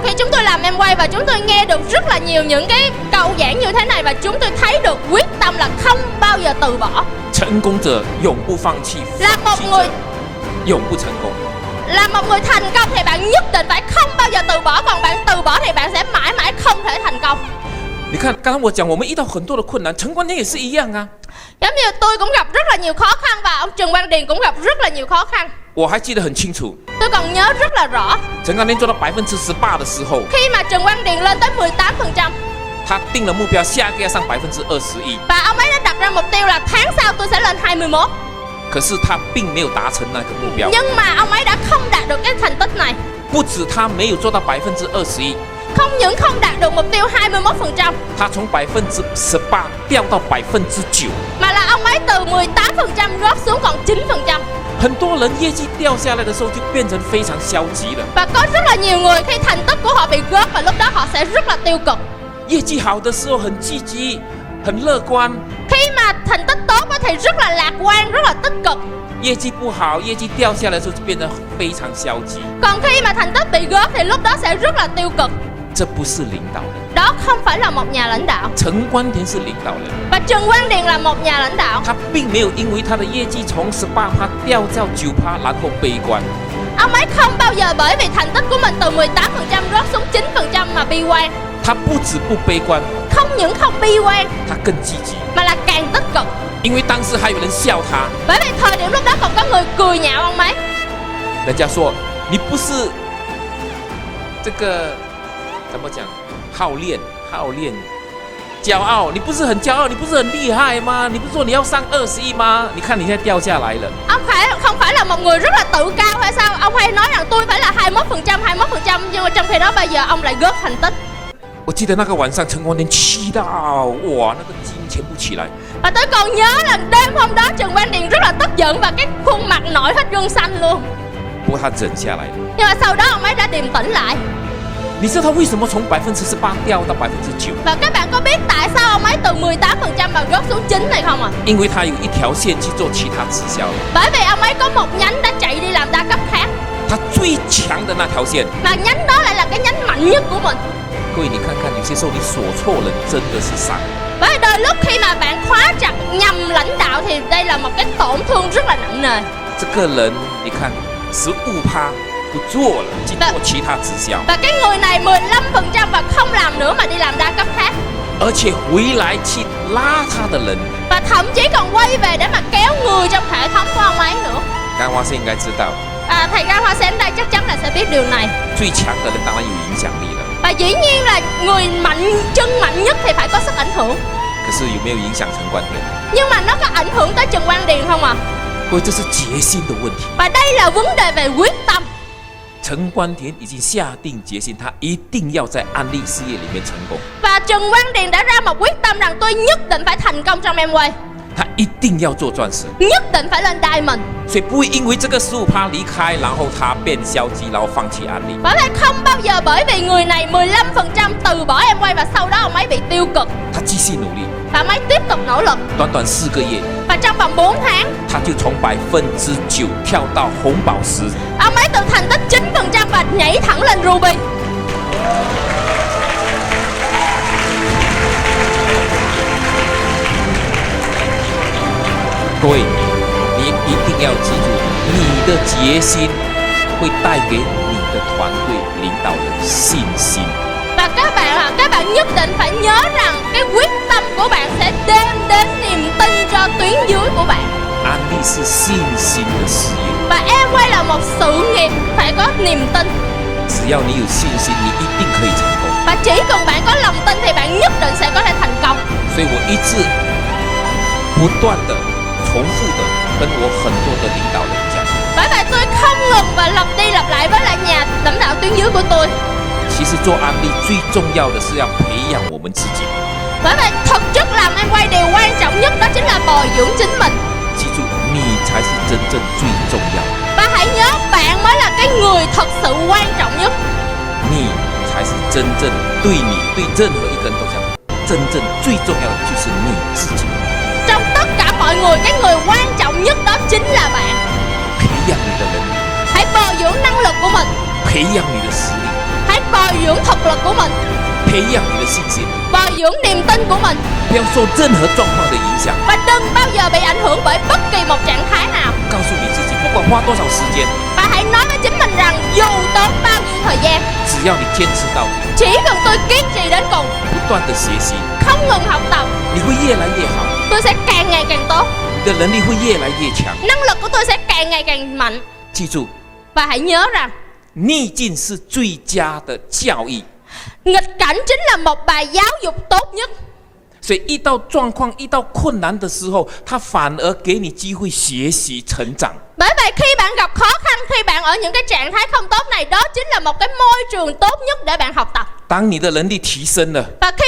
sau khi chúng tôi làm em quay và chúng tôi nghe được rất là nhiều những cái câu giảng như thế này và chúng tôi thấy được quyết tâm là không bao giờ từ bỏ 成功者永不放弃， là 放 một 弃 người 者永不成功。 là một người thành công thì bạn nhất định phải không bao giờ từ bỏ còn bạn từ bỏ thì bạn sẽ mãi mãi không thể thành công 你看，刚刚我讲，我们遇到很多的困难，陈冠天也是一样啊。 giống như tôi cũng gặp rất là nhiều khó khăn và ông Trần Quang Điền cũng gặp rất là nhiều khó khăn 我还记得很清楚， tôi còn nhớ rất là rõ 陈冠天做到百分之十八的时候， khi mà Trần Quang Điền lên tới 18% 他定了目标，下个要上百分之二十一， và ông ấy đã đặt ra mục tiêu là tháng sau tôi sẽ lên 21可是他并没有达成那个目标。 nhưng mà ông ấy đã không đạt được cái thành tích này 不止他没有做到百分之二十一， không những không đạt được mục tiêu 21% 他从百分之十八掉到百分之九。 mà là ông ấy từ 18% rớt xuống còn 9%很多人业绩掉下来的时候，就变成非常消极了。 và có rất là nhiều người khi thành tích của họ bị rớt và lúc đó họ sẽ rất là tiêu cực 业绩好的时候很积极，很乐观； khi mà thành tích tốt á thì rất là lạc quan rất là tích cực 业绩不好，业绩掉下来的时候就变得非常消极。 còn khi mà thành tích bị rớt thì lúc đó sẽ rất là tiêu cực 这不是领导人， đó không phải là một nhà lãnh đạo 陈冠田是领导人， và Trần Quang Điền là một nhà lãnh đạo 他并没有因为他的业绩从十八趴掉到九趴，然后悲观。 ông ấy không bao giờ bởi vì thành tích của mình từ 18% rớt xuống 9% mà bi quan 他不止不悲观， không những không bi quan 他更积极， mà là càng tích cực 因为当时还有人笑他， bởi vì thời điểm lúc đó còn có người cười nhạo ông ấy 人家说你不是这个 怎么讲好练好练。骄傲，你不是很骄傲，你不是很厉害吗？你不是说你要上二十亿吗？你看你现在掉下来了， ông phải không phải là một người rất là tự cao hay sao ông hay nói rằng tôi phải là 21% 21% nhưng mà trong khi đó bây giờ ông lại rớt thành tích 我记得那个晚上陈光天气到哇，那个筋全部起来， và tôi còn nhớ là đêm hôm đó Trần Quang Điền rất là tức giận và cái khuôn mặt nổi hết gân xanh luôn 不过他忍下来了。 nhưng mà sau đó ông ấy đã điềm tĩnh lại 你知道他为什么从百分之十八掉到百分之九？ và các bạn có biết tại sao ông ấy từ 18% mà rớt xuống 9 này không ạ 因为他有一条线去做其他直销， bởi vì ông ấy có một nhánh đã chạy đi làm đa cấp khác 他最强的那条线。 mà nhánh đó lại là cái nhánh mạnh nhất của mình 各位，你看看，有些时候你锁错人真的是伤。 bởi vì đôi lúc khi mà bạn khóa chặt nhầm lãnh đạo thì đây là một cái tổn thương rất là nặng nề 这个人，你看十五趴 不做了，去做其他直销， và cái người này 15% và không làm nữa mà đi làm đa cấp khác 而且回来去拉他的人。 và thậm chí còn quay về để mà kéo người trong hệ thống của ông ấy nữa 甘花是应该知道， à, thầy Ra Hoa Sen đây chắc chắn là sẽ biết điều này 最强的人当然有影响力了， và dĩ nhiên là người mạnh chân mạnh nhất thì phải có sức ảnh hưởng 可是有没有影响陈冠天？ nhưng mà nó có ảnh hưởng tới Trần Quang Điền không à 各位，这是决心的问题。 và đây là vấn đề về quyết tâm 陈冠田已经下定决心，他一定要在安利事业里面成功， và Trần Quang Điền đã ra một quyết tâm rằng tôi nhất định phải thành công trong em quay 他一定要做钻石， nhất định phải lên diamond 所以不会因为这个十五趴离开，然后他变消极，然后放弃安利。 bởi vì không bao giờ bởi vì người này 15% từ bỏ em quay và sau đó ông ấy bị tiêu cực 他继续努力， và ông ấy tiếp tục nỗ lực 短短四个月， và trong vòng 4 tháng 他就从百分之九跳到红宝石。 ông ấy từ thành tích 9% và nhảy thẳng lên ruby 各位，你一定要记住，你的决心会带给你的团队领导人信心。 và các bạn là các bạn nhất định phải nhớ rằng cái quyết tâm của bạn sẽ đem đến niềm tin cho tuyến dưới của bạn 安利是信心的事业， và em quay là một sự nghiệp phải có niềm tin 只要你有信心，你一定可以成功。 và chỉ cần bạn có lòng tin thì bạn nhất định sẽ có thể thành công 所以我一直不断的、重复的跟我很多的领导人讲， bởi vậy tôi không ngừng và lặp đi lặp lại với lại nhà lãnh đạo tuyến dưới của tôi 其实做安利最重要的是要培养我们自己。 bởi vậy thực chất làm em quay điều quan trọng nhất đó chính là bồi dưỡng chính mình 记住，你才是真正最重要的， cái người thật sự quan trọng nhất 你才是真正对你对任何一个人都讲，真正最重要的就是你自己。 trong tất cả mọi người cái người quan trọng nhất đó chính là bạn 培养你的能力， hãy bồi dưỡng năng lực của mình 培养你的实力， hãy bồi dưỡng lực của mình 培养你的信心， bồi dưỡng niềm tin của mình 不要受任何状况的影响。 và đừng bao giờ bị ảnh hưởng bởi bất kỳ một trạng thái nào 告诉你自己，不管花多少时间， và hãy nói với chính mình rằng dù tốn bao nhiêu thời gian 只要你坚持到底， chỉ cần tôi kiên trì đến cùng 不断的学习， không ngừng học tập 你会越来越好， tôi sẽ càng ngày càng tốt 你的能力会越来越强。 năng lực của tôi sẽ càng ngày càng mạnh 记住， và hãy nhớ rằng 逆境是最佳的教育。 nghịch cảnh chính là một bài giáo dục tốt nhất 所以遇到状况、遇到困难的时候，他反而给你机会学习成长。 bởi vậy khi bạn gặp khó khăn khi bạn ở những cái trạng thái không tốt này đó chính là một cái môi trường tốt nhất để bạn học tập 当你的能力提升了， và khi